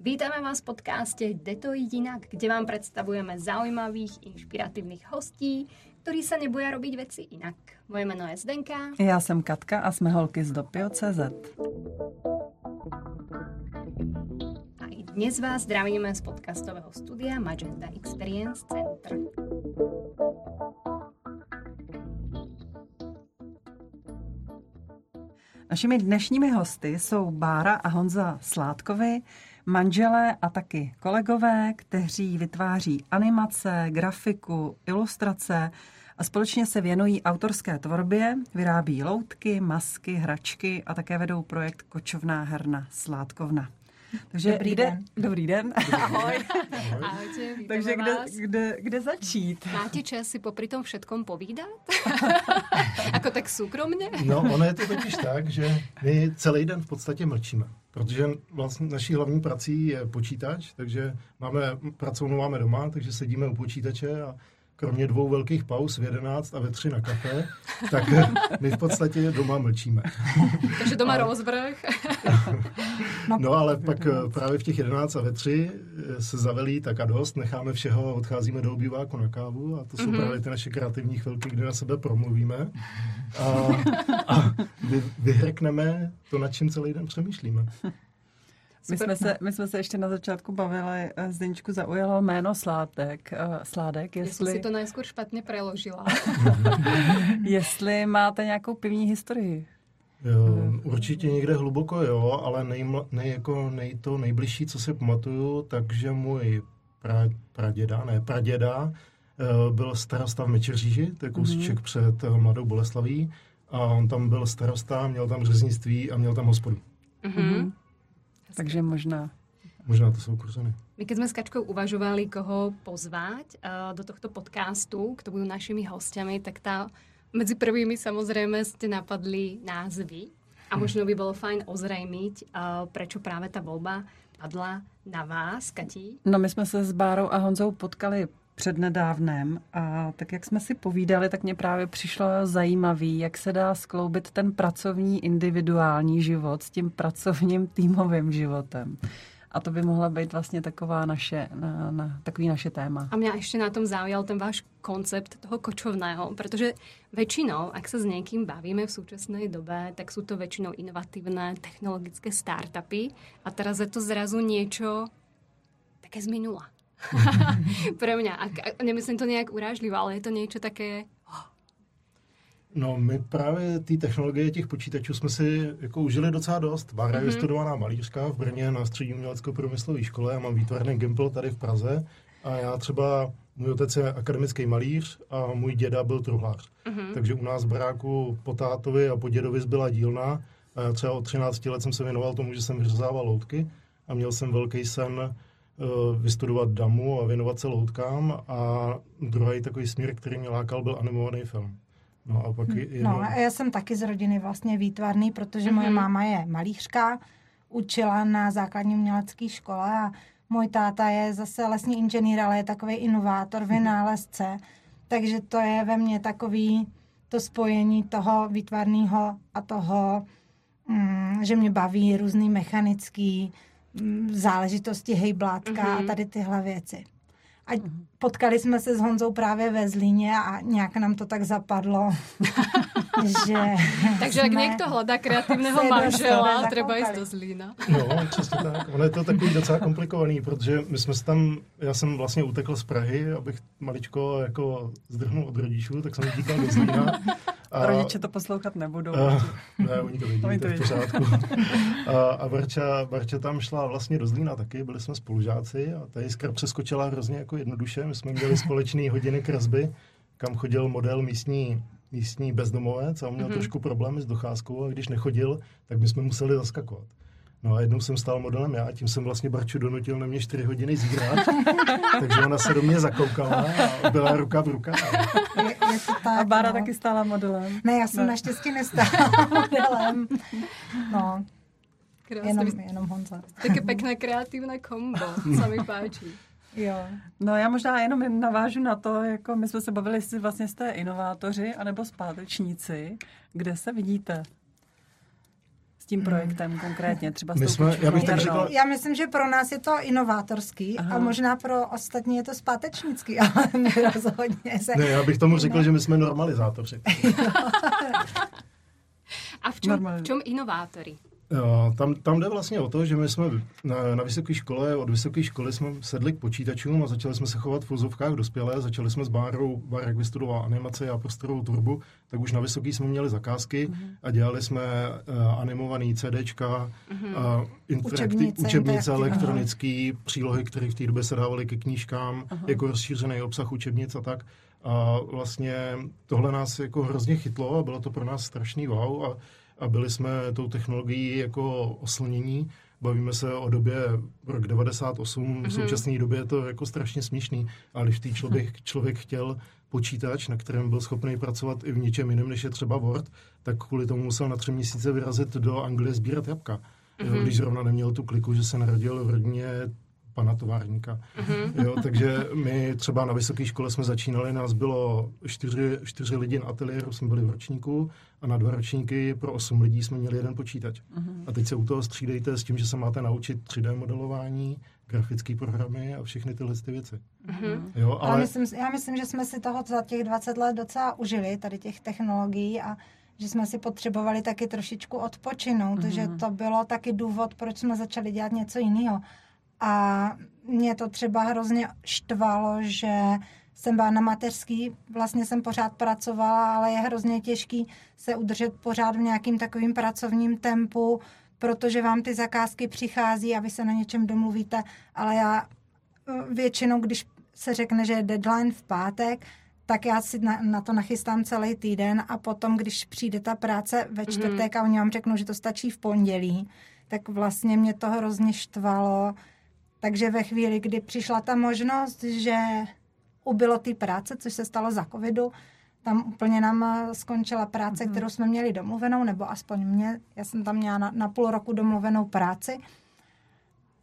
Vítáme vás v podcaste Jde to jinak, kde vám predstavujeme zaujímavých, inšpiratívnych hostí, ktorí sa neboja robiť veci inak. Moje meno je Zdenka. Já jsem Katka a jsme holky z Dopio.cz. A i dnes vás zdravíme z podcastového studia Magenta Experience Center. Našimi dnešními hosty jsou Bára a Honza Sládkovi, manželé a taky kolegové, kteří vytváří animace, grafiku, ilustrace a společně se věnují autorské tvorbě, vyrábí loutky, masky, hračky a také vedou projekt Kočovná herna Sládkovna. Takže Dobrý kde, den. Dobrý den. Ahoj. Ahojte, Takže kde, vás. kde, kde začít? Máte čas si popri tom všetkom povídat? Ako tak súkromne? No, ono je to totiž tak, že my celý den v podstatě mlčíme, protože vlastně naší hlavní prací je počítač, takže máme, pracovnu máme doma, takže sedíme u počítače a kromě dvou velkých pauz v 11 a ve 3 na kafe, tak my v podstatě doma mlčíme. Takže doma rozvrh. No ale pak eh, právě v těch 11 a ve 3 eh, se zavelí tak a dost, necháme všeho a odcházíme do obýváku na kávu a to jsou mm-hmm. právě ty naše kreativní chvilky, kdy na sebe promluvíme a, a vy, vyhrkneme to, nad čím celý den přemýšlíme. My jsme, se, my jsme se ještě na začátku bavili, eh, Zdeňčku zaujalo jméno Sládek, Sládek Ja som jestli, si to najskôr špatne preložila. jestli máte nějakou pivní historii. Jo, určitě někde hluboko, jo, ale nejmla, nej, jako nej, to nejbližší, co si pamatuju, takže můj pra, praděda, ne, praděda, eh, byl starosta v Mečeříži, to je kousíček mm-hmm. před eh, Mladou Boleslaví, a on tam byl starosta, měl tam řeznictví a měl tam hospodu. Mhm. Takže možná. Možná to jsou kurzony. My keď sme s Kačkou uvažovali, koho pozvať uh, do tohto podcastu, kto budú našimi hostiami, tak tá, medzi prvými samozrejme ste napadli názvy. A možno by bolo fajn ozrejmiť, uh, prečo práve tá voľba padla na vás, Kati. No my jsme se s Bárou a Honzou potkali přednedávnem a tak jak jsme si povídali, tak mě právě přišlo zajímavý, jak se dá skloubit ten pracovní individuální život s tím pracovním týmovým životem. A to by mohla být vlastně taková naše, na, na, takový naše téma. A mňa ešte na tom zaujal ten váš koncept toho kočovného, pretože väčšinou, ak sa s niekým bavíme v súčasnej dobe, tak sú to väčšinou inovatívne technologické startupy a teraz je to zrazu niečo také z minula. Pre mňa. A, nemyslím to nejak urážlivo, ale je to niečo také... No, my právě té technologie těch počítačů jsme si jako užili docela dost. Bára je Mhm. vystudovaná malířka v Brně na střední umělecko-průmyslové škole, já mám výtvarný Gimpl tady v Praze a já třeba, můj otec je akademický malíř a můj děda byl truhlář. Mhm. Takže u nás v baráku po tátovi a po dědovi zbyla dílna a já třeba od 13 let jsem se věnoval tomu, že jsem vyřezával loutky a měl jsem velký sen eh, vystudovat damu a věnovat se loutkám a druhý takový směr, který mě lákal, byl animovaný film. No a pak je, No a já jsem taky z rodiny vlastně výtvarný, protože moje Mhm. máma je malířka, učila na základní umělecké škole a můj táta je zase lesní inženýr, ale je takový inovátor, vynálezce. Takže to je ve mně takový to spojení toho výtvarného a toho, mm, že mě baví různý mechanický mm, záležitosti, hejblátka Mhm. a tady tyhle věci. A potkali jsme se s Honzou právě ve Zlíně a nějak nám to tak zapadlo, že Takže ak jsme niekto hľadá kreatívneho se do manžela, ísť zakoukali. do Zlína. No, přesně tak. Ono je to takový docela komplikovaný, protože my jsme se tam, já jsem vlastně utekl z Prahy, abych maličko jako zdrhnul od rodičů, tak jsem utíkal do Zlína. A rodiče to poslouchat nebudou. Uh, ne, oni to vidí, Oni to to je v pořádku. a, a Barča, Barča tam šla vlastně do Zlína taky, byli jsme spolužáci a ta jiskra přeskočila hrozně jako jednoduše. My jsme měli společné hodiny kresby, kam chodil model místní, místní bezdomovec a on měl Mhm. mm-hmm. trošku problémy s docházkou a když nechodil, tak my jsme museli zaskakovat. No a jednou jsem stál modelem já, tím jsem vlastně Barču donutil na mě 4 hodiny zírat, takže ona se do mě zakoukala a byla ruka v ruka. je, je to tak, A Bára no. taky stála modelem. Ne, já jsem Ne. naštěstí nestála modelem. No, Krásne. jenom, jenom Honza. Také pekné kreatívne kombo, sa mi páči. Jo. No já možná jenom navážu na to, jako my jsme se bavili, jestli vlastně jste inovátoři anebo zpátečníci. Kde se vidíte? S tím projektem konkrétně? Třeba My jsme, já bych tak řekl... Já myslím, že pro nás je to inovátorský Aha. a možná pro ostatní je to zpátečnický, ale rozhodně se... Ne, já bych tomu řekl, že my jsme normalizátoři. a v čem, v čem inovátory? Tam, tam jde vlastně o to, že my jsme na, na vysoké škole, od vysoké školy jsme sedli k počítačům a začali jsme se chovat v úzovkách dospělé. Začali jsme s Bárou, Bár jak vystudoval animace a prostorovou turbu, tak už na vysoký jsme měli zakázky mm-hmm. a dělali jsme uh, animovaný CDčka, mm-hmm. uh, učebnice, učebnice elektronické, přílohy, které v té době se dávaly ke knížkám, aha. jako rozšířený obsah učebnic a tak. A vlastně tohle nás jako hrozně chytlo a bylo to pro nás strašný wow. A a byli jsme tou technologií jako oslnění. Bavíme se o době rok 98, mm-hmm. v mhm. současné době je to jako strašně směšný, ale když tý člověk, člověk chtěl počítač, na kterém byl schopný pracovat i v něčem jiném, než je třeba Word, tak kvůli tomu musel na tři měsíce vyrazit do Anglie sbírat jabka. Mm-hmm. Když zrovna neměl tu kliku, že se narodil v rodině pana továrníka. Mm-hmm. Jo, takže my třeba na vysoké škole jsme začínali, nás bylo čtyři, čtyři lidi na ateliéru, jsme byli v ročníku a na dva ročníky pro osm lidí jsme měli jeden počítač. Mm-hmm. A teď se u toho střídejte s tím, že se máte naučit 3D modelování, grafické programy a všechny tyhle ty věci. Mm-hmm. Jo, ale... ale myslím, já myslím, že jsme si toho za těch 20 let docela užili, tady těch technologií a že jsme si potřebovali taky trošičku odpočinout, mm-hmm. že to bylo taky důvod, proč jsme začali dělat něco jiného. A mě to třeba hrozně štvalo, že jsem byla na mateřský, vlastně jsem pořád pracovala, ale je hrozně těžký se udržet pořád v nějakým takovým pracovním tempu, protože vám ty zakázky přichází a vy se na něčem domluvíte, ale já eh, většinou, když se řekne, že je deadline v pátek, tak já si na, na to nachystám celý týden a potom, když přijde ta práce ve mhm. čtvrtek mm-hmm. a oni vám řeknou, že to stačí v pondělí, tak vlastně mě to hrozně štvalo, takže ve chvíli, kdy přišla ta možnost, že ubylo ty práce, což se stalo za covidu, tam úplně nám skončila práce, mm-hmm. kterou jsme měli domluvenou, nebo aspoň mě, já jsem tam měla na, na půl roku domluvenou práci.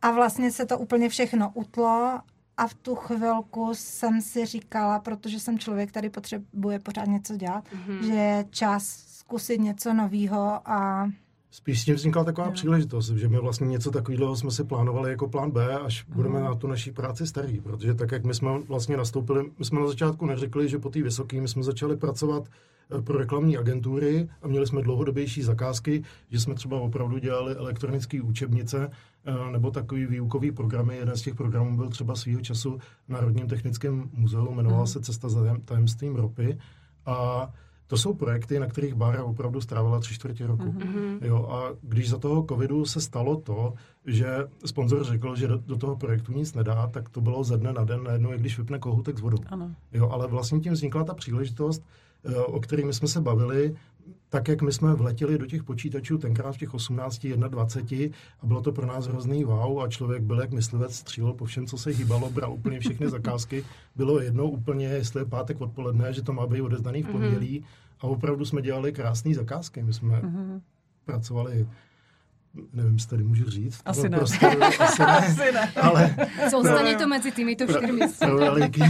A vlastně se to úplně všechno utlo a v tu chvilku jsem si říkala, protože jsem člověk, který potřebuje pořád něco dělat, mm-hmm. že je čas zkusit něco nového a Spíš s tím vznikla taková no. příležitost, že my vlastně něco takového jsme si plánovali jako plán B, až uh-huh. budeme na tu naší práci starý, protože tak, jak my jsme vlastně nastoupili, my jsme na začátku neřekli, že po té vysoké my jsme začali pracovat eh, pro reklamní agentury a měli jsme dlouhodobější zakázky, že jsme třeba opravdu dělali elektronické učebnice eh, nebo takový výukový programy. Jeden z těch programů byl třeba svýho času v Národním technickém muzeu, jmenoval uh-huh. se Cesta za tajemstvím ropy a to jsou projekty, na kterých Bára opravdu strávila tři čtvrtě roku. Mm-hmm. Jo, a když za toho covidu se stalo to, že sponzor řekl, že do, do toho projektu nic nedá, tak to bylo ze dne na den, najednou, jak když vypne kohoutek s vodou. Ano. Jo, ale vlastně tím vznikla ta příležitost, eh, o kterými jsme se bavili, tak, jak my jsme vletěli do těch počítačů tenkrát v těch 18, 21 a bylo to pro nás hrozný wow a člověk byl jak myslivec, střílel po všem, co se hýbalo, bral úplně všechny zakázky. Bylo jednou úplně, jestli je pátek odpoledne, že to má být odezdaný v mhm. pondělí a opravdu jsme dělali krásné zakázky. My jsme mm-hmm. pracovali nevím, jestli tady můžu říct. Asi ne. Prostě, asi ne. asi ne. Ale Zůstane to mezi těmito čtyřmi. Pro, pro veliký,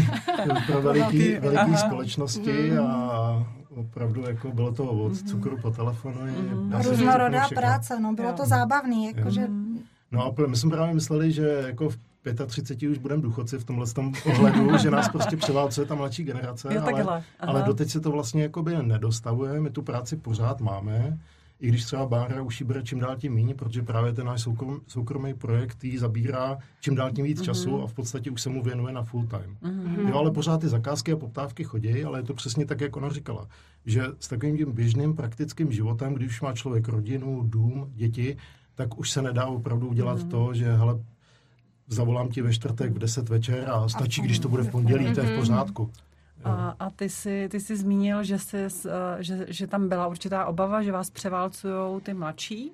pro veliký, veliký společnosti mm. a opravdu jako bylo to od mm-hmm. cukru po telefonu. Mm-hmm. Různorodá práce, no bylo jo. to zábavný, jakože... No a my jsme právě mysleli, že jako v 35 už budeme důchodci v tomhle tom ohledu, že nás prostě převálcuje ta mladší generace, jo, ale, ale doteď se to vlastně jakoby nedostavuje, my tu práci pořád máme, i když třeba Bára už ji bere čím dál tím méně, protože právě ten náš soukrom, soukromý projekt jí zabírá čím dál tím víc mm-hmm. času a v podstatě už se mu věnuje na full time. Mm-hmm. Jo, ale pořád ty zakázky a poptávky chodí, ale je to přesně tak, jak ona říkala, že s takovým tím běžným praktickým životem, když už má člověk rodinu, dům, děti, tak už se nedá opravdu udělat mm-hmm. to, že hele, zavolám ti ve čtvrtek v 10 večer a stačí, když to bude v pondělí, to je v mhm. pořádku. A, a ty, jsi, ty jsi zmínil, že, jsi, eh, že, že tam byla určitá obava, že vás převálcují ty mladší.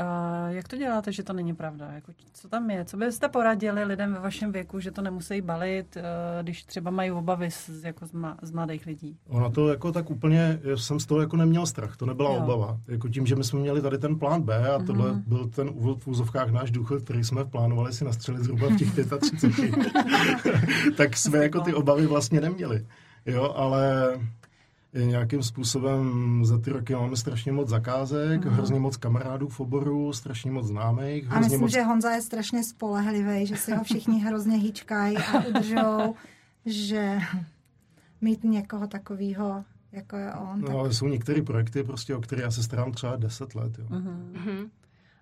Uh, jak to děláte, že to není pravda? Jako, co tam je? Co byste poradili lidem ve vašem věku, že to nemusí balit, uh, když třeba mají obavy z, jako z, ma, z mladých lidí? Ona to jako tak úplně, jsem z toho jako neměl strach, to nebyla jo. obava. Jako tím, že my jsme měli tady ten plán B a tohle mm-hmm. byl ten úvod v úzovkách náš důchod, který jsme plánovali si nastřelit zhruba v těch 35. tak jsme jako ty obavy vlastně neměli. Jo, ale nějakým způsobem za ty roky máme strašně moc zakázek, mm. hrozně moc kamarádů v oboru, strašně moc známých. A myslím, moc... že Honza je strašně spolehlivý, že si ho všichni hrozně hýčkají a udržou, že mít někoho takového jako je on. No, tak... ale jsou některé projekty, prostě, o které já se starám třeba 10 let. Jo. Uh-huh.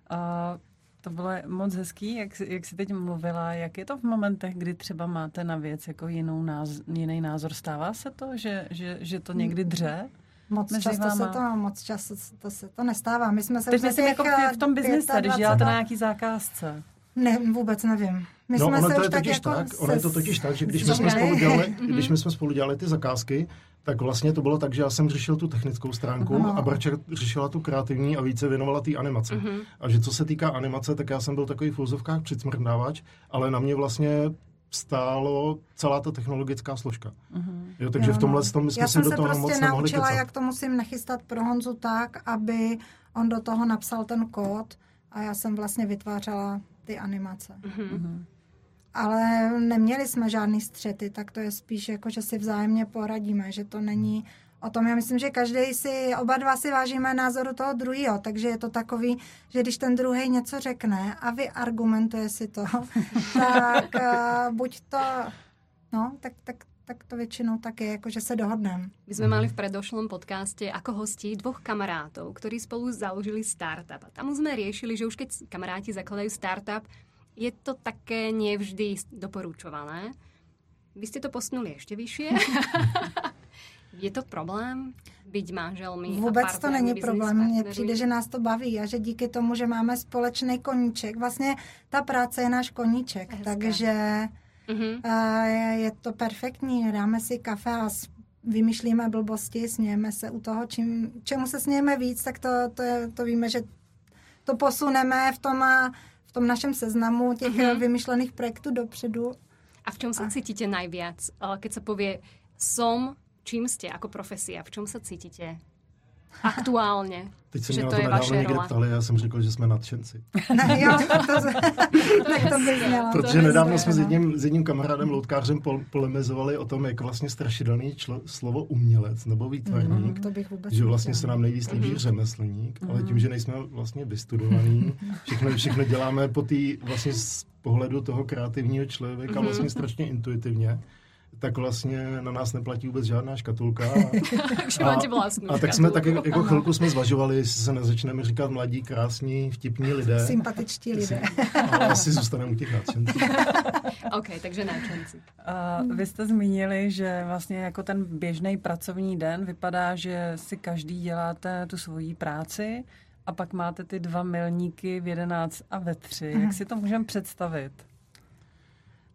A to bylo moc hezký, jak, jak jsi teď mluvila. Jak je to v momentech, kdy třeba máte na věc jako jinou náz, jiný názor? Stává se to, že, že, že to někdy dře? Moc často váma? se to, moc často to se to nestává. My jsme se Teď myslím jako v tom biznise, když děláte na nějaký zakázce. Ne, vůbec nevím. My no, jsme ono se to je tak totiž jako tak, ono je to totiž tak, že když my jsme spolu dělali, když my jsme spolu dělali ty zakázky, tak vlastně to bylo tak, že já jsem řešil tu technickou stránku uh-huh. a Barča řešila tu kreativní a více věnovala té animaci. Uh-huh. A že co se týká animace, tak já jsem byl takový v úzovkách přicmrdávač, ale na mě vlastně stálo celá ta technologická složka. Uh-huh. Jo, takže jo, v tomhle no. tom my jsme Já jsem se do toho prostě moc naučila, jak to musím nachystat pro Honzu tak, aby on do toho napsal ten kód a já jsem vlastně vytvářela ty animace. Uh-huh ale neměli jsme žádný střety, tak to je spíš jako, že si vzájemně poradíme, že to není o tom. Já myslím, že každý si, oba dva si vážíme názoru toho druhého, takže je to takový, že když ten druhý něco řekne a vy argumentuje si to, tak uh, buď to, no, tak, tak, tak to většinou tak je, jako že se dohodneme. My jsme mali v predošlom podcaste jako hostí dvoch kamarátov, ktorí spolu založili startup. A tam jsme riešili, že už keď kamaráti zakladajú startup, je to také nevždy doporučované. Vy ste to posunuli ešte vyššie. je to problém byť manželmi Vůbec to není problém. Mně přijde, že nás to baví a že díky tomu, že máme společný koníček, vlastně ta práce je náš koníček, Hezké. takže uh-huh. je, je to perfektní. Dáme si kafe a vymýšlíme blbosti, smějeme se u toho, čím, čemu se smějeme víc, tak to, to, je, to víme, že to posuneme v tom a tom našem seznamu těch mm-hmm. vymyšlených projektů dopředu. A v čom sa a... cítite najviac? Keď sa povie som, čím ste ako profesia? V čom sa cítite aktuálně. Teď jsem že to, to je vaše někde rola. ptali, já jsem řekl, že jsme nadšenci. Ne, jo, to, to, tak to bych měla. Protože nedávno jsme s jedním, s jedním kamarádem loutkářem pol, polemizovali o tom, jak vlastně strašidelný člo, slovo umělec nebo výtvarník, mm, to bych vůbec že vlastně se nám nejvíc líbí mm. řemeslník, mm. ale tím, že nejsme vlastně vystudovaní, všechno, všechno děláme po té vlastně z pohledu toho kreativního člověka mm. vlastně strašně intuitivně tak vlastně na nás neplatí vůbec žádná škatulka. A, a, a tak jsme tak jako chvilku jsme zvažovali, jestli se nezačneme říkat mladí, krásní, vtipní lidé. Sympatičtí lidé. Ale asi zůstaneme u těch nadšenců. OK, takže nadšenci. Uh, vy jste zmínili, že vlastně jako ten běžný pracovní den vypadá, že si každý děláte tu svoji práci a pak máte ty dva milníky v 11 a ve 3. Jak si to můžeme představit?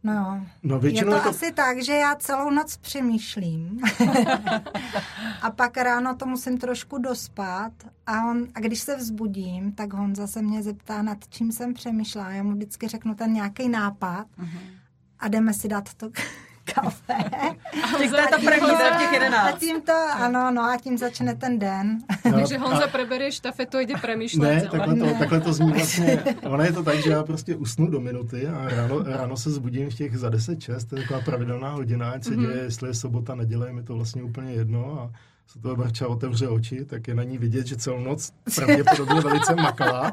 No, no většinou je to, to asi tak, že já celou noc přemýšlím. A pak ráno to musím trošku dospat. A, on, a když se vzbudím, tak Honza se mě zeptá, nad čím jsem přemýšlela. Já mu vždycky řeknu ten nějaký nápad. Uh-huh. a jdeme si dát to kafe. Těch to je to první v těch jedenáct. A tím to, ano, no a tím začne ten den. No, Takže Honza a... prebere štafetu a jde přemýšlet. Ne, takhle to, ne. takhle to zní vlastně. Ono je to tak, že já prostě usnu do minuty a ráno, ráno se zbudím v těch za 10-6, to je taková pravidelná hodina, ať se mm-hmm. děje, jestli je sobota, neděle, mi to vlastně úplně jedno a se toho Barča otevře oči, tak je na ní vidět, že celou noc pravděpodobně velice makala.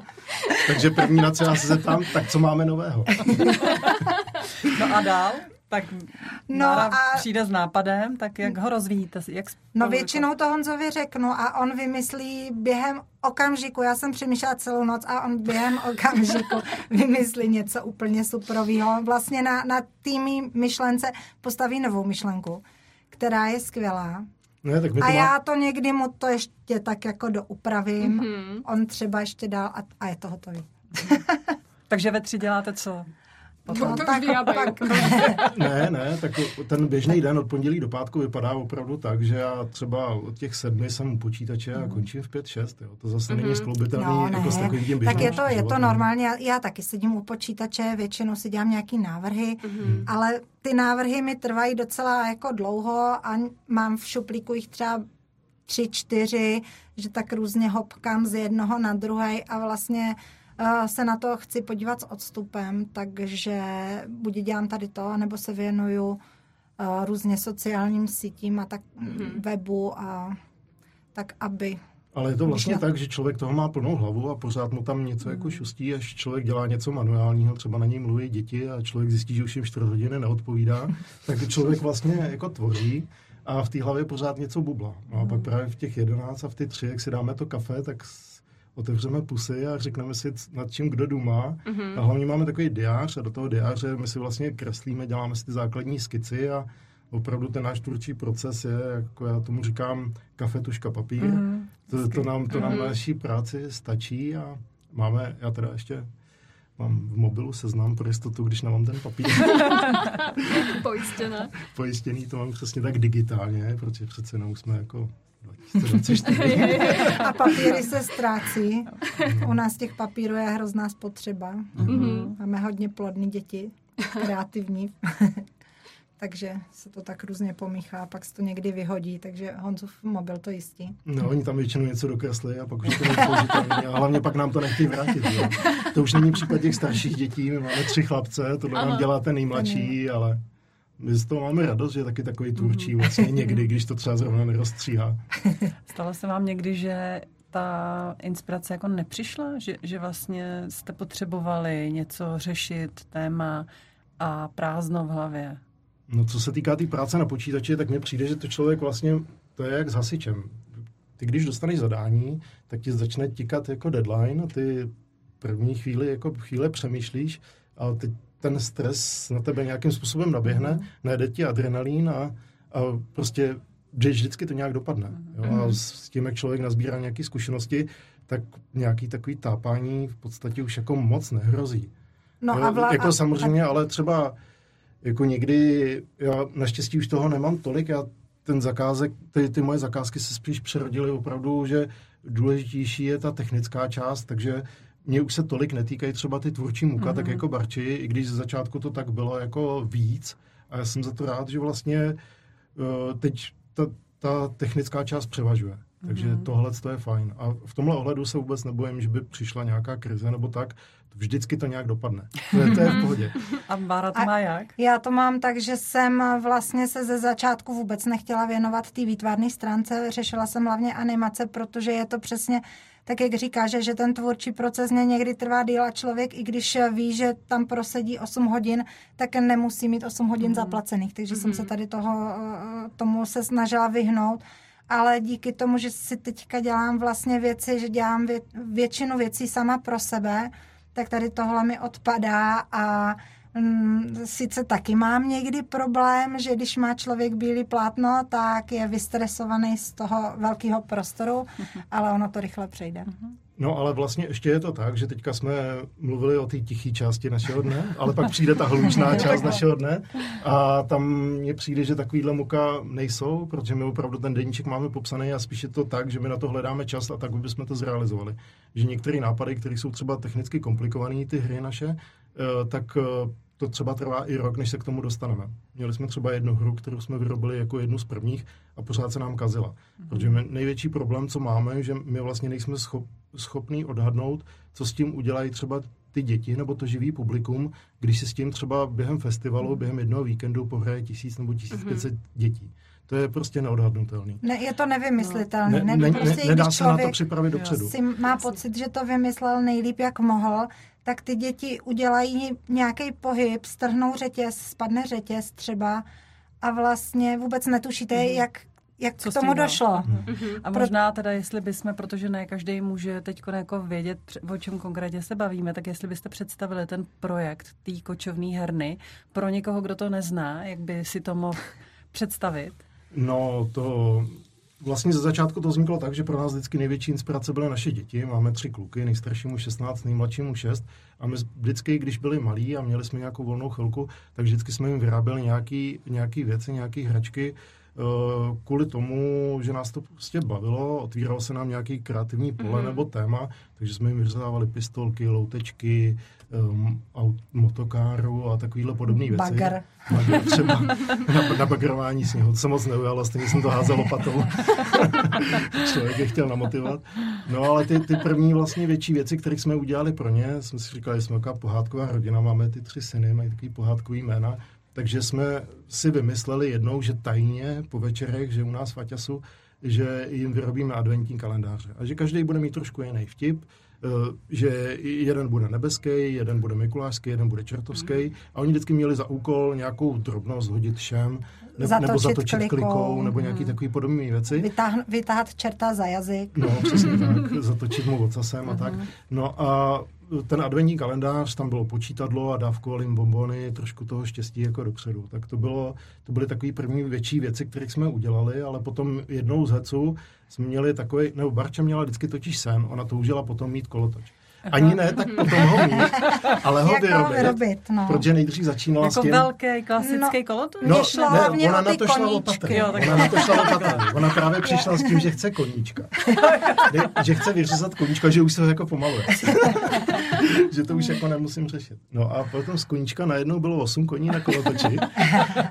Takže první noc já se zeptám, tak co máme nového? No a dál? Tak no a přijde s nápadem, tak jak ho rozvíjíte? Jak no většinou to Honzovi řeknu a on vymyslí během okamžiku, já jsem přemýšlela celou noc a on během okamžiku vymyslí něco úplně superového. Vlastně na, na týmí myšlence postaví novou myšlenku, která je skvělá. Ne, tak a má... já to někdy mu to ještě tak jako doupravím, mm-hmm. on třeba ještě dál a, a je to hotový. Takže ve tři děláte co? Potom. No, tak, pak, ne, ne, tak ten běžný den od pondělí do pátku vypadá opravdu tak, že já třeba od těch sedmi jsem u počítače a mhm. končím v pět, šest. Jo. To zase mm-hmm. není skloubitelný no, jako s takovým tím Tak je to, je to normálně. Já, já taky sedím u počítače, většinou si dělám nějaký návrhy, mm-hmm. ale ty návrhy mi trvají docela jako dlouho a mám v šuplíku jich třeba tři, čtyři, že tak různě hopkám z jednoho na druhý a vlastně se na to chci podívat s odstupem, takže buď dělám tady to, nebo se věnuju uh, různě sociálním sítím a tak mm-hmm. webu a tak, aby ale je to vlastně Když tak, že člověk toho má plnou hlavu a pořád mu tam něco jako šustí, až člověk dělá něco manuálního, třeba na něj mluví děti a člověk zjistí, že už jim 4 hodiny neodpovídá, tak člověk vlastně jako tvoří a v té hlavě pořád něco bubla. No a pak právě v těch 11 a v ty 3, jak si dáme to kafe, tak otevřeme pusy a řekneme si, nad čím kdo důmá. Mm-hmm. A hlavně máme takový diář a do toho diáře my si vlastně kreslíme, děláme si ty základní skici a opravdu ten náš tvůrčí proces je, jako já tomu říkám, kafe, tuška, papír. Mm-hmm. To, to, nám, to nám mm-hmm. na naší práci stačí a máme, já teda ještě mám v mobilu seznam pro jistotu, když nemám ten papír. Pojistěné. Pojistěný, to mám přesně tak digitálně, protože přece jenom jsme jako 2024. A papíry se ztrácí. U nás těch papírů je hrozná spotřeba. Mm-hmm. Máme hodně plodní děti, kreativní takže se to tak různě pomíchá, pak se to někdy vyhodí, takže Honzův mobil to jistí. No, oni tam většinou něco dokreslí a pak už to nepoužitelné a hlavně pak nám to nechtějí vrátit. Jo. To už není případ těch starších dětí, my máme tři chlapce, to nám dělá ten nejmladší, ale my z toho máme radost, že je taky takový tvůrčí mhm. vlastně někdy, když to třeba zrovna nerozstříhá. Stalo se vám někdy, že ta inspirace jako nepřišla, že, že vlastně jste potřebovali něco řešit, téma a prázdno v hlavě? No co se týká té tý práce na počítači, tak mně přijde, že to člověk vlastně, to je jak s hasičem. Ty když dostaneš zadání, tak ti začne tikat jako deadline a ty první chvíli jako chvíle přemýšlíš a teď ten stres na tebe nějakým způsobem naběhne, mm. najde ti adrenalín a, a prostě že vždycky to nějak dopadne. Jo? A mhm. s tím, jak člověk nazbírá nějaké zkušenosti, tak nějaký takový tápání v podstatě už jako moc nehrozí. No jo? a vla... Jako samozřejmě, ale třeba jako někdy, já naštěstí už toho nemám tolik, já ten zakázek, ty, ty moje zakázky se spíš přerodily opravdu, že důležitější je ta technická část, takže mě už se tolik netýkají třeba ty tvůrčí muka, mm-hmm. tak mhm. jako Barči, i když z začátku to tak bylo jako víc. A já jsem za to rád, že vlastně uh, teď ta, ta technická část převažuje. Takže mm-hmm. tohle je fajn. A v tomhle ohledu se vůbec nebojím, že by přišla nějaká krize nebo tak. Vždycky to nějak dopadne. To je, to je v pohodě. A Bára to má jak? Já to mám tak, že jsem vlastně se ze začátku vůbec nechtěla věnovat té výtvarné stránce. Řešila jsem hlavně animace, protože je to přesně tak, jak říká, že, že ten tvůrčí proces mě někdy trvá díl a člověk, i když ví, že tam prosedí 8 hodin, tak nemusí mít 8 hodin mm. zaplacených. Takže mm. jsem se mhm. tady toho, eh, tomu se snažila vyhnout ale díky tomu, že si teďka dělám vlastně věci, že dělám vě, většinu věcí sama pro sebe, tak tady tohle mi odpadá a sice taky mám někdy problém, že když má člověk bílý plátno, tak je vystresovaný z toho velkého prostoru, ale ono to rychle přejde. Mhm. No ale vlastně ještě je to tak, že teďka jsme mluvili o té tiché části našeho dne, ale pak přijde ta hlučná část našeho dne a tam mně přijde, že takovýhle muka nejsou, protože my opravdu ten deníček máme popsaný a spíš je to tak, že my na to hledáme čas a tak bychom to zrealizovali. Že některé nápady, které jsou třeba technicky komplikované, ty hry naše, eh, tak eh, to třeba trvá i rok, než se k tomu dostaneme. Měli jsme třeba jednu hru, kterou jsme vyrobili jako jednu z prvních a pořád se nám kazila. Mm-hmm. Protože my, největší problém, co máme, že my vlastně nejsme schop, schopní odhadnout, co s tím udělají třeba ty děti nebo to živý publikum, když si s tím třeba během festivalu, mm-hmm. během jednoho víkendu pohraje tisíc nebo 1500 mm-hmm. dětí. To je prostě neodhadnutelný. Ne, je to nevymyslitelné. Ne, ne, ne, prostě, nedá se na to připravit dopředu. Si má pocit, že to vymyslel nejlíp, jak mohl, tak ty děti udělají nějaký pohyb, strhnou řetěz, spadne řetěz třeba a vlastně vůbec netušíte, mm. jak jak Co k tomu došlo. Mm-hmm. A možná teda, jestli bychom, protože ne každý může teď jako vědět, o čem konkrétně se bavíme, tak jestli byste představili ten projekt té kočovné herny pro někoho, kdo to nezná, jak by si to mohl představit? No, to Vlastně ze začátku to vzniklo tak, že pro nás vždycky největší inspirace byly naše děti. Máme tři kluky, nejstaršímu 16, nejmladšímu 6. A my vždycky, když byli malí a měli jsme nějakou volnou chvilku, tak vždycky jsme jim vyráběli nějaký, nějaký věci, nějaké hračky, kvůli tomu, že nás to prostě bavilo, otvíralo se nám nějaký kreativní pole mm-hmm. nebo téma, takže jsme jim vyřezávali pistolky, loutečky, um, aut, motokáru a takovýhle podobné věci. Bagar. Bagar třeba na, na bagrování sněhu. To se moc neujalo, stejně jsem to házel lopatou. Člověk je chtěl namotivovat. No ale ty, ty první vlastně větší věci, které jsme udělali pro ně, jsme si říkali, jsme taková pohádková rodina, máme ty tři syny, mají takový pohádkový jména, Takže jsme si vymysleli jednou, že tajně po večerech, že u nás v Aťasu, že jim vyrobíme adventní kalendáře. A že každý bude mít trošku jiný vtip, eh, že jeden bude nebeský, jeden bude mikulášský, jeden bude čertovský. Mm. A oni vždycky měli za úkol nějakou drobnost hodit všem, ne, zatočit nebo zatočit klikou, klikou nebo nějaký mm. takový podobné věci. Vytáhn, vytáhat čerta za jazyk. No, přesně tak. Zatočit mu ocasem mm. a tak. Mhm. No a ten adventní kalendář, tam bylo počítadlo a dávkovali jim bombony, trošku toho štěstí jako dopředu. Tak to, bylo, to byly takové první větší věci, které jsme udělali, ale potom jednou z heců jsme měli takový, nebo Barča měla vždycky totiž sen, ona toužila potom mít kolotoč. Ani ne, tak potom ho mít, ale ho vyrobit. vyrobit no. Protože nejdřív začínala jako s tím... velký klasický no, kolotoč? No, ne, ona na to šla opatrně. Ona na to šla opatrně. Ona právě přišla s tím, že chce koníčka. že chce vyřezat koníčka, že už se ho jako pomaluje. že to už jako nemusím řešit. No a potom z koníčka najednou bylo 8 koní na kolotoči.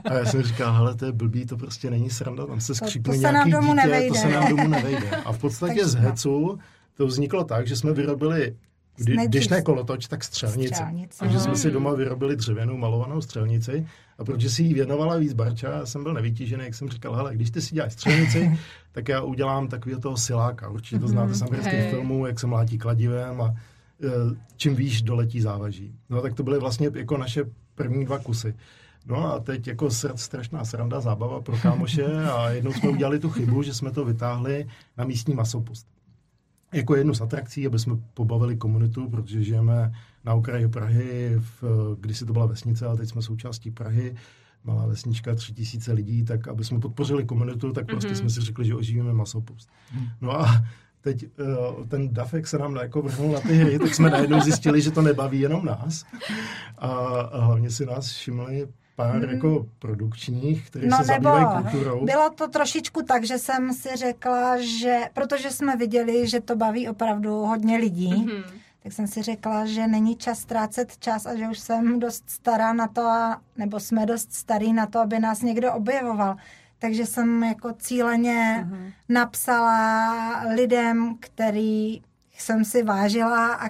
A já jsem říkal, hele, to je blbý, to prostě není sranda, tam se skřípne to, to nějaký dítě, nevejde. to se nám domů nevejde. A v podstatě z hecu to vzniklo tak, že jsme vyrobili Kdy, když ne kolotoč, tak střelnici. střelnici. Takže jsme si doma vyrobili dřevěnou malovanou střelnici a protože si ji věnovala víc Barča, já jsem byl nevytížený, jak jsem říkal, hele, když ty si děláš střelnici, tak já udělám takového toho siláka. Určitě to znáte z amerických filmů, jak se mlátí kladivem a e, čím výš doletí závaží. No tak to byly vlastně jako naše první dva kusy. No a teď jako strašná sranda, zábava pro kámoše a jednou jsme udělali tu chybu, že jsme to vytáhli na místní masopust jako jednu z atrakcí, aby jsme pobavili komunitu, protože žijeme na okraji Prahy, v, když si to byla vesnice, ale teď jsme součástí Prahy, malá vesnička, tři tisíce lidí, tak aby jsme podpořili komunitu, tak prostě mm-hmm. jsme si řekli, že oživíme masopust. Mm. No a teď uh, ten Dafek se nám jako vrhnul na ty hry, tak jsme najednou zjistili, že to nebaví jenom nás. A, a hlavně si nás všimli pár hmm. jako produkčních, které no, se zabývají kulturou. Bylo to trošičku tak, že jsem si řekla, že protože jsme viděli, že to baví opravdu hodně lidí, hmm. tak jsem si řekla, že není čas ztrácet čas a že už jsem dost stará na to, nebo jsme dost starý na to, aby nás někdo objevoval. Takže jsem jako cíleně hmm. napsala lidem, který jsem si vážila a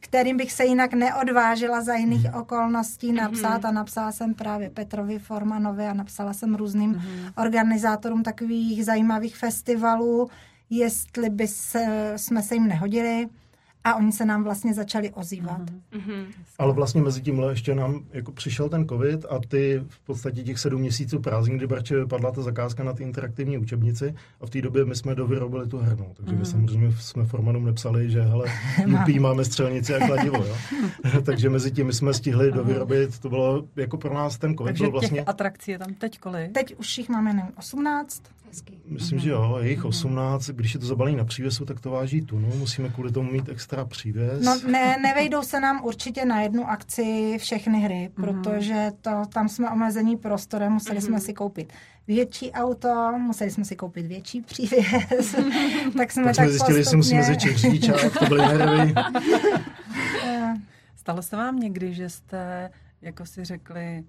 kterým bych se jinak neodvážila za jiných mm. okolností napsat mm. a napsala jsem právě Petrovi Formanovi a napsala jsem různým mm. organizátorům takových zajímavých festivalů, jestli by se, jsme se jim nehodili a oni se nám vlastně začali ozývat. Mm-hmm. Ale vlastně mezi tím ještě nám jako přišel ten covid a ty v podstatě těch sedm měsíců prázdnin, kdy Barče vypadla ta zakázka na ty interaktivní učebnici a v té době my jsme dovyrobili tu hernu. Takže mm-hmm. my mhm. samozřejmě jsme formanům nepsali, že hele, lupí máme střelnici a kladivo. Jo? Takže mezi tím my jsme stihli dovyrobit, to bylo jako pro nás ten covid. Takže byl vlastně... těch atrakcí je tam teď kolik? Teď už jich máme nevím, 18 hezky. Myslím, že jo, je jich 18, když je to zabalení na přívěsu, tak to váží tunu, musíme kvůli tomu mít extra přívěs. No ne, nevejdou se nám určitě na jednu akci všechny hry, mm. protože to, tam jsme omezení prostorem, museli jsme si koupit větší auto, museli jsme si koupit větší přívěs. tak jsme tak, tak jsme zjistili, že si musíme zvětšit řidičák, to byly nervy. Stalo se vám někdy, že jste jako si řekli,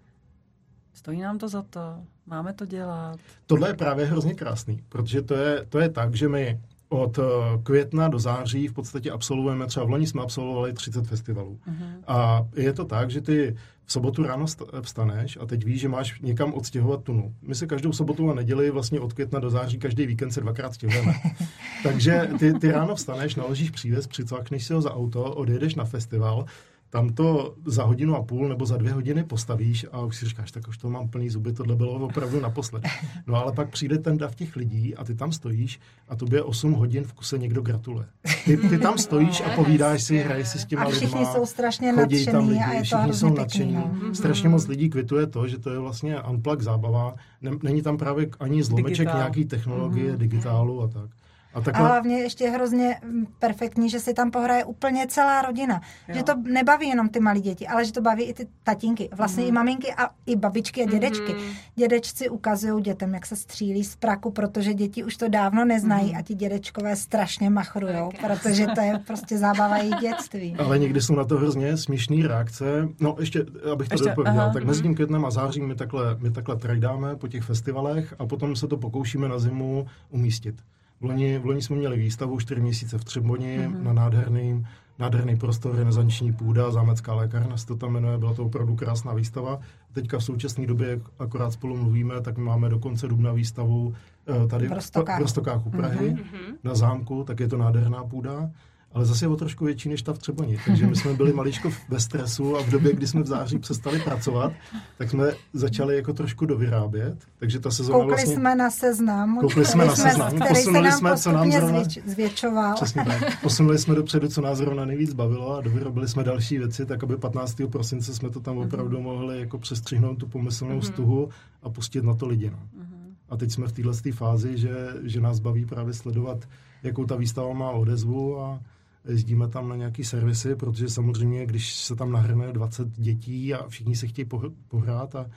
Stojí nám to za to? Máme to dělat? Tohle je právě hrozně krásný, protože to je, to je tak, že my od eh, května do září v podstatě absolvujeme, třeba v loni jsme absolvovali 30 festivalů. Uh-huh. A je to tak, že ty v sobotu ráno vstaneš a teď víš, že máš někam odstěhovat tunu. My se každou sobotu a neděli vlastně od května do září každý víkend se dvakrát stěhujeme. Takže ty, ty ráno vstaneš, naložíš přívěs, přicvakneš si ho za auto, odjedeš na festival, tam to za hodinu a půl nebo za dvě hodiny postavíš a už si říkáš, tak už to mám plný zuby, tohle bylo opravdu naposled. No ale pak přijde ten dav těch lidí a ty tam stojíš a tobě 8 hodin v kuse někdo gratuluje. Ty, ty tam stojíš a povídáš si, hraješ si s těma. A všichni lidma, jsou strašně nadšení tam lidi, a je to všichni jsou nadšení. No. Strašně moc lidí kvituje to, že to je vlastně unplug zábava. Není tam právě ani zlomeček Digitál. nějaký technologie, mm-hmm. digitálu a tak. A, takhle... a hlavně ještě hrozně mm, perfektní, že si tam pohraje úplně celá rodina. Jo. Že to nebaví jenom ty malí děti, ale že to baví i ty tatínky, vlastně mm. i maminky a i babičky a dědečky. Mm. Dědečci ukazují dětem, jak se střílí z praku, protože děti už to dávno neznají mm. a ti dědečkové strašně machrujou, protože to je prostě zábava jejich dětství. Ale někdy jsou na to hrozně směšné reakce. No ještě, abych to dopověděl, tak mezi tím květnem a zářím my takhle, my takhle trajdáme po těch festivalech a potom se to pokoušíme na zimu umístit. V loni, v loni jsme měli výstavu čtyři měsíce v Třeboni mm-hmm. na nádherným nádherný prostor, renesanční půda, zámecká lékárna se to tam jmenuje, byla to opravdu krásná výstava. Teďka v současné době, jak akorát spolu mluvíme, tak my máme do konce dubna výstavu eh, tady v Rostokáku, v Rostokáku Prahy, mm-hmm. na zámku, tak je to nádherná půda ale zase je o trošku větší než ta v Třeboni. Takže my jsme byli maličko ve stresu a v době, kdy jsme v září přestali pracovat, tak jsme začali jako trošku dovyrábět. Takže ta sezóna Koukli vlastně... jsme na seznam, Koukli jsme na seznam, posunuli se jsme, co nám zrovna... zvětšoval. Přesně tak. Posunuli jsme dopředu, co nás zrovna nejvíc bavilo a dovyrobili jsme další věci, tak aby 15. prosince jsme to tam opravdu mohli jako přestřihnout tu pomyslnou mm-hmm. stuhu a pustit na to lidi. No. Mm-hmm. A teď jsme v této fázi, že, že nás baví právě sledovat, jakou ta výstava má odezvu a, jezdíme tam na nějaký servisy, protože samozřejmě, když se tam nahrne 20 dětí a všichni se chtějí pohrát a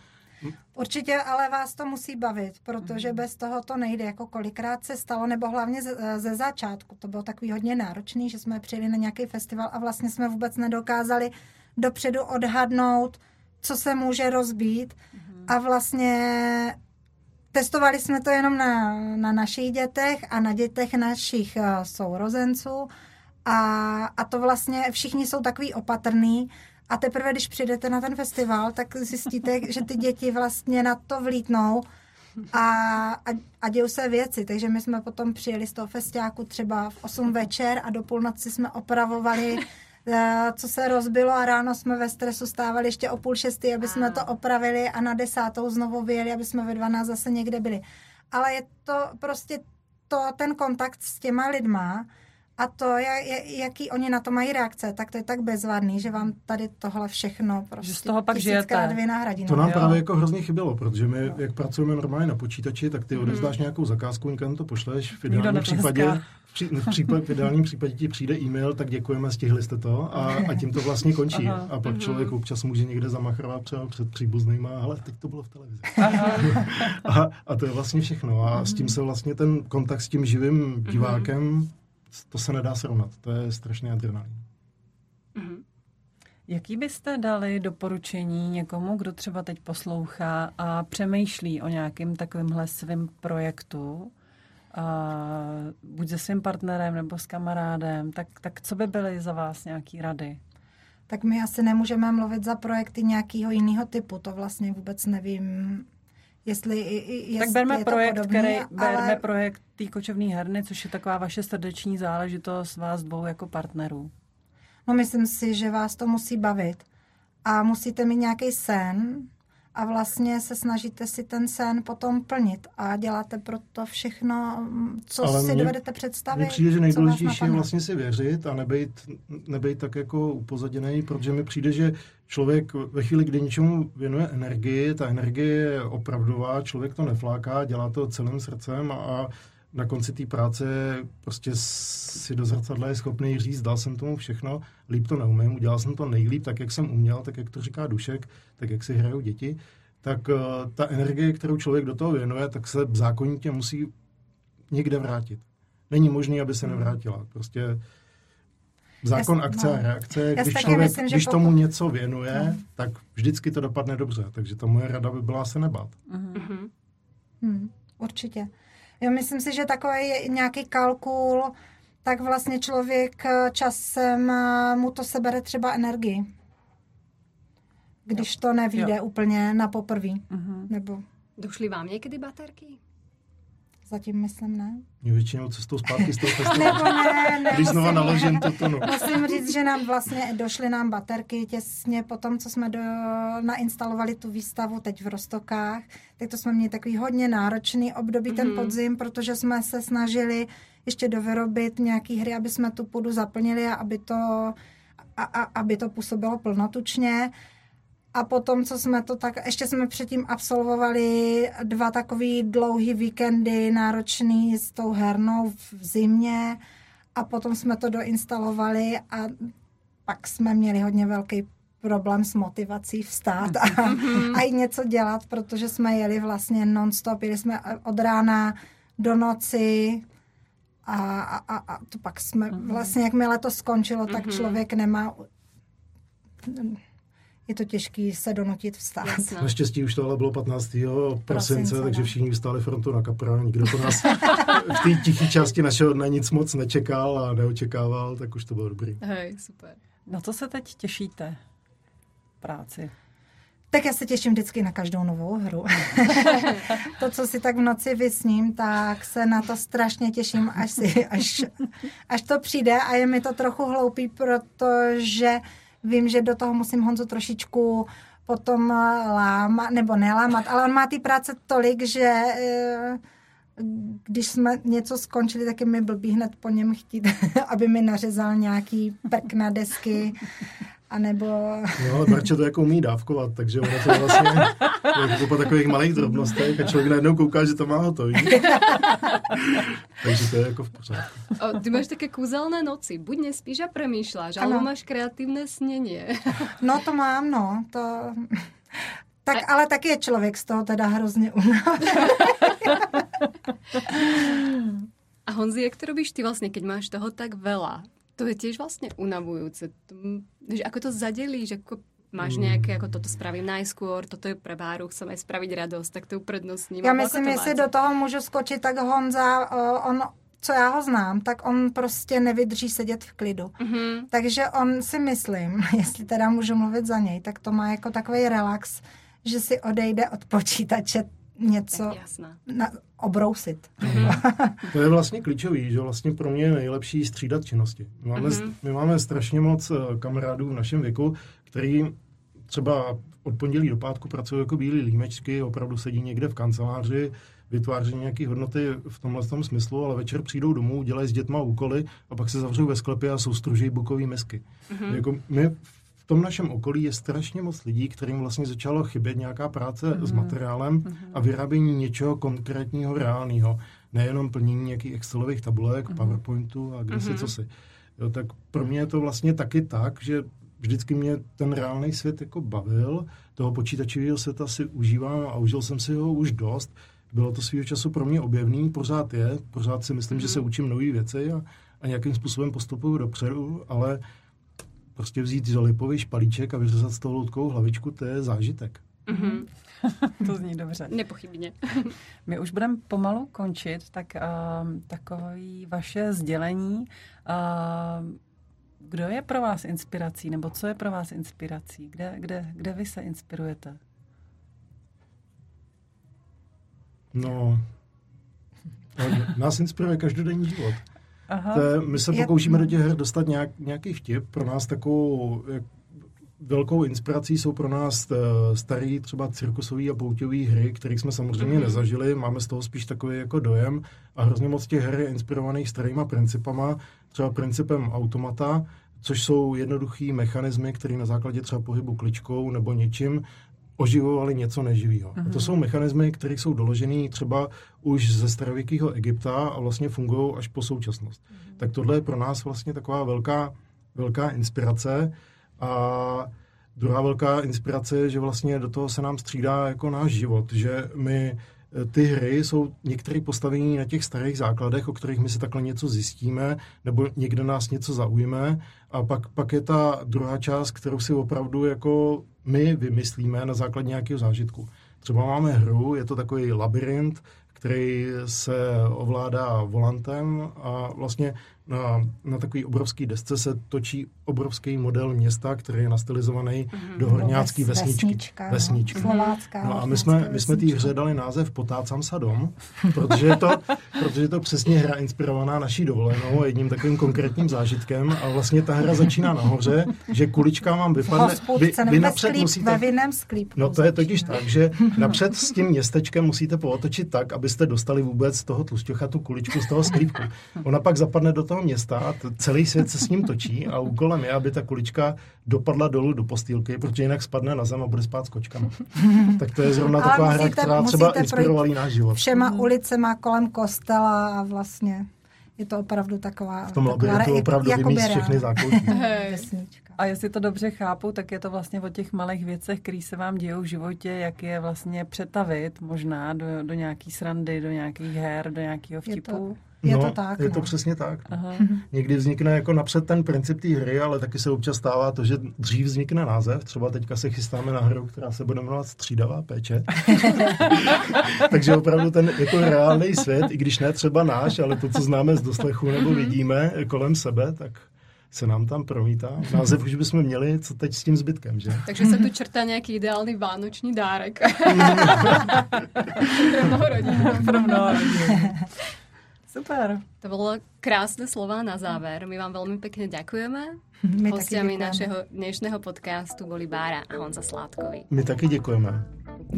Určitě, ale vás to musí bavit, protože bez toho to nejde. Jako kolikrát se stalo, nebo hlavně ze, ze začátku. To bylo takový hodně náročný, že jsme přijeli na nějaký festival a vlastně jsme vůbec nedokázali dopředu odhadnout, co se může rozbít. A vlastně testovali jsme to jenom na, na našich dětech a na dětech našich uh, sourozenců a, a to vlastně všichni jsou takový opatrný a teprve, když přijdete na ten festival, tak zjistíte, že ty děti vlastně na to vlítnou a, a, a dějou se věci. Takže my jsme potom přijeli z toho festiáku třeba v 8 večer a do půlnoci jsme opravovali eh, co se rozbilo a ráno jsme ve stresu stávali ještě o půl šestý, aby jsme to opravili a na desátou znovu vyjeli, aby jsme ve 12 zase někde byli. Ale je to prostě to, ten kontakt s těma lidma, a to, jaký oni na to mají reakce, tak to je tak bezvadný, že vám tady tohle všechno prostě že z toho pak žijete. dvě nahradí. To nám jo. právě jako hrozně chybělo, protože my, jak pracujeme normálně na počítači, tak ty hmm. odevzdáš nějakou zakázku, někam to pošleš, v ideálním případě v, případ, v ideálním případě ti přijde e-mail, tak děkujeme, stihli jste to a, a tím to vlastně končí. Aha. A pak mhm. člověk občas může někde zamachrovat třeba před příbuznýma, ale teď to bylo v televizi. a, a to je vlastně všechno. A s tím se vlastně ten kontakt s tím živým mhm. divákem to se nedá srovnat. To je strašný adrenalin. Mm-hmm. Jaký byste dali doporučení někomu, kdo třeba teď poslouchá a přemýšlí o nějakém takovémhle svém projektu, a buď se svým partnerem nebo s kamarádem, tak, tak co by byly za vás nějaký rady? Tak my asi nemůžeme mluvit za projekty nějakého jiného typu, to vlastně vůbec nevím, Jestli, jestli tak berme projekt, podobný, který, ale... berme projekt té kočovné herny, což je taková vaše srdeční záležitost vás dvou jako partnerů. No myslím si, že vás to musí bavit. A musíte mít nějaký sen, a vlastně se snažíte si ten sen potom plnit a děláte pro to všechno, co Ale si mě, dovedete představit. Mně přijde, že nejdůležitější je vlastně si věřit a nebejt, nebejt tak jako upozaděný, protože mi přijde, že člověk ve chvíli, kdy něčemu věnuje energii, ta energie je opravdová, člověk to nefláká, dělá to celým srdcem a na konci té práce prostě si do zrcadla je schopný říct, dal jsem tomu všechno, líp to neumím, udělal jsem to nejlíp, tak jak jsem uměl, tak jak to říká Dušek, tak jak si hrajou děti, tak uh, ta energie, kterou člověk do toho věnuje, tak se zákonitě musí někde vrátit. Není možné, aby se nevrátila. Prostě zákon Jasný, akce no. a reakce, když člověk, myslím, když pokud... tomu něco věnuje, no. tak vždycky to dopadne dobře. Takže ta moje rada by byla se nebát. Mm-hmm. Hmm, určitě. Jo, myslím si, že takový je nějaký kalkul, tak vlastně člověk eh, časem eh, mu to sebere třeba energii. Když jo. to nevíde jo. úplně na poprví. Uh-huh. Nebo... Došly vám někdy baterky? Zatím myslím ne. Mě většinou cestou zpátky z toho festivalu. Nebo ne, ne. Když znova naložím to tonu. Musím říct, že nám vlastně došly nám baterky těsně po tom, co jsme do, nainstalovali tu výstavu teď v Rostokách. Tak to jsme měli takový hodně náročný období mm-hmm. ten mhm. podzim, protože jsme se snažili ještě dovyrobit nějaký hry, aby jsme tu půdu zaplnili a aby to, a, a, aby to působilo plnotučně. A potom, co jsme to tak, ještě jsme předtím absolvovali dva takový dlouhý víkendy náročný s tou hernou v zimě a potom jsme to doinstalovali a pak jsme měli hodně velký problém s motivací vstát a, a i něco dělat, protože jsme jeli vlastně non-stop, jeli jsme od rána do noci a, a, a to pak jsme, mhm. vlastně jakmile to skončilo, tak mhm. člověk nemá je to těžké se donutit vstát. Jasně. Naštěstí už to ale bylo 15. prosince, takže všichni vstali frontu na kapra, nikdo po nás, v té tiché části našeho dne nic moc nečekal a neočekával, tak už to bylo dobrý. Hej, super. Na co se teď těšíte? Práci. Tak já se těším vždycky na každou novou hru. to, co si tak v noci vysním, tak se na to strašně těším, až, si, až, až to přijde a je mi to trochu hloupý, protože vím, že do toho musím Honzu trošičku potom lámat, nebo nelámat, ale on má ty práce tolik, že eh, když jsme něco skončili, tak je mi blbý hned po něm chtít, aby mi nařezal nějaký prk na desky a nebo... No, Barče to jako umí dávkovat, takže ono to vlastně je to po takových malých drobnostech a člověk najednou kouká, že to má hotový. takže to je jako v pořádku. O, ty máš také kúzelné noci. Buď nespíš a premýšľaš, alebo máš kreatívne snenie. no to mám, no. To... Tak, a... ale taky je člověk z toho teda hrozně unavený. a Honzi, jak to robíš ty vlastně, keď máš toho tak veľa? to je tiež vlastne unavujúce. Že ako to zadelíš, ako máš mm. nejaké, ako toto spravím najskôr, toto je pre Báru, chcem aj spraviť radosť, tak to uprednostním. Já myslím, jestli do toho můžu skočit, tak Honza, on co já ho znám, tak on prostě nevydrží sedět v klidu. Mm-hmm. Takže on si myslím, jestli teda můžu mluvit za něj, tak to má jako takový relax, že si odejde od počítače něco na, obrousit. Mm-hmm. to je vlastně klíčový, že vlastně pro mě je nejlepší střídat činnosti. My máme, mm-hmm. my máme strašně moc eh, kamarádů v našem věku, který třeba od pondělí do pátku pracují jako bílí límečky, opravdu sedí někde v kanceláři, vytváří nějaké hodnoty v tomhle tom smyslu, ale večer přijdou domů, dělají s dětma úkoly a pak se zavřou ve sklepě a soustruží bukový mesky. Mm-hmm. Jako my v tom našem okolí je strašně moc lidí, kterým vlastně začalo chybět nějaká práce mm-hmm. s mhm. materiálem mm-hmm. a vyrábění něčeho konkrétního, reálného. Nejenom plnění nějakých Excelových tabulek, mm-hmm. PowerPointu a kde mm-hmm. si co si. Jo, tak pro mě je to vlastně taky tak, že vždycky mě ten reálný svět jako bavil, toho počítačového světa si užívám a užil jsem si ho už dost. Bylo to svýho času pro mě objevný, pořád je, pořád si myslím, mm-hmm. že se mhm. učím nové věci a, a nějakým způsobem postupuju dopředu, ale prostě vzít lipový špalíček a vyřezat s tou loutkou hlavičku, to je zážitek. Mm-hmm. to zní dobře. Nepochybně. My už budeme pomalu končit, tak uh, takové vaše sdělení. Uh, kdo je pro vás inspirací, nebo co je pro vás inspirací? Kde, kde, kde vy se inspirujete? No, nás inspiruje každodenní život. Aha. To, my se pokoušíme do těch her dostat nějak, nějaký vtip. Pro nás takovou jak, velkou inspirací jsou pro nás eh, starý třeba cirkusový a pouťový hry, které jsme samozřejmě mm-hmm. nezažili. Máme z toho spíš takový jako dojem a hrozně moc těch her je inspirovaných starýma principama, třeba principem automata, což jsou jednoduchý mechanismy, které na základě třeba pohybu kličkou nebo něčím oživovali něco neživého. Mm-hmm. To jsou mechanismy, které jsou doložené třeba už ze starověkého Egypta a vlastně fungují až po současnost. Mm-hmm. Tak tohle je pro nás vlastně taková velká, velká inspirace a druhá velká inspirace je, že vlastně do toho se nám střídá jako náš život, že my ty hry jsou některé postavení na těch starých základech, o kterých my si takhle něco zjistíme, nebo někde nás něco zaujme. A pak, pak je ta druhá část, kterou si opravdu jako my vymyslíme na základě nějakého zážitku. Třeba máme hru, je to takový labirint, který se ovládá volantem a vlastně na, na takový obrovský desce se točí obrovský model města, který je nastylizovaný mm-hmm. do horňácký Ves, vesničky. Vesnička, no. vesničky. Slovácká, no a my jsme, my jsme tý hře dali název Potácám sa dom, protože je, to, protože je to přesně hra inspirovaná naší dovolenou jedním takovým konkrétním zážitkem a vlastně ta hra začíná nahoře, že kulička vám vypadne... Vy, vy napřed sklíp, musíte... Ve vinném sklípku. No to je totiž tak, že napřed s tím městečkem musíte pootočit tak, abyste dostali vůbec z toho tlusťocha tu kuličku z toho sklípku. Ona pak zapadne do toho toho města, celý svět se s ním točí a úkolem je, aby ta kulička dopadla dolů do postýlky, protože jinak spadne na zem a bude spát s kočkama. tak to je zrovna Ale taková musíte, hra, která třeba inspirovala náš život. Všema ulicema kolem kostela a vlastně je to opravdu taková... V tom labirintu opravdu jako vymíst všechny zákoutí. A jestli to dobře chápu, tak je to vlastně o těch malých věcech, které se vám dějou v životě, jak je vlastně přetavit možná do, do nějaký srandy, do nějakých her, do nějakého vtipu. Je to, no, to tak, Je to no. přesně tak. Aha. Někdy vznikne jako napřed ten princip té hry, ale taky se občas stává to, že dřív vznikne název. Třeba teďka se chystáme na hru, která se bude jmenovat Střídavá péče. Takže opravdu ten jako reálný svět, i když ne třeba náš, ale to, co známe z doslechu nebo vidíme kolem sebe, tak se nám tam promítá. Název už bychom měli, co teď s tím zbytkem, že? Takže se tu črtá nějaký ideální vánoční dárek. Pro mnoho rodin. Pro mnoho rodin. Super. To bolo krásne slova na záver. My vám veľmi pekne ďakujeme. My Hostiami našeho dnešného podcastu boli Bára a Honza Sládkovi. My taky děkujeme.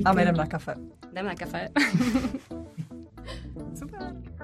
A my jdeme na kafe. Jdem na kafe. Super.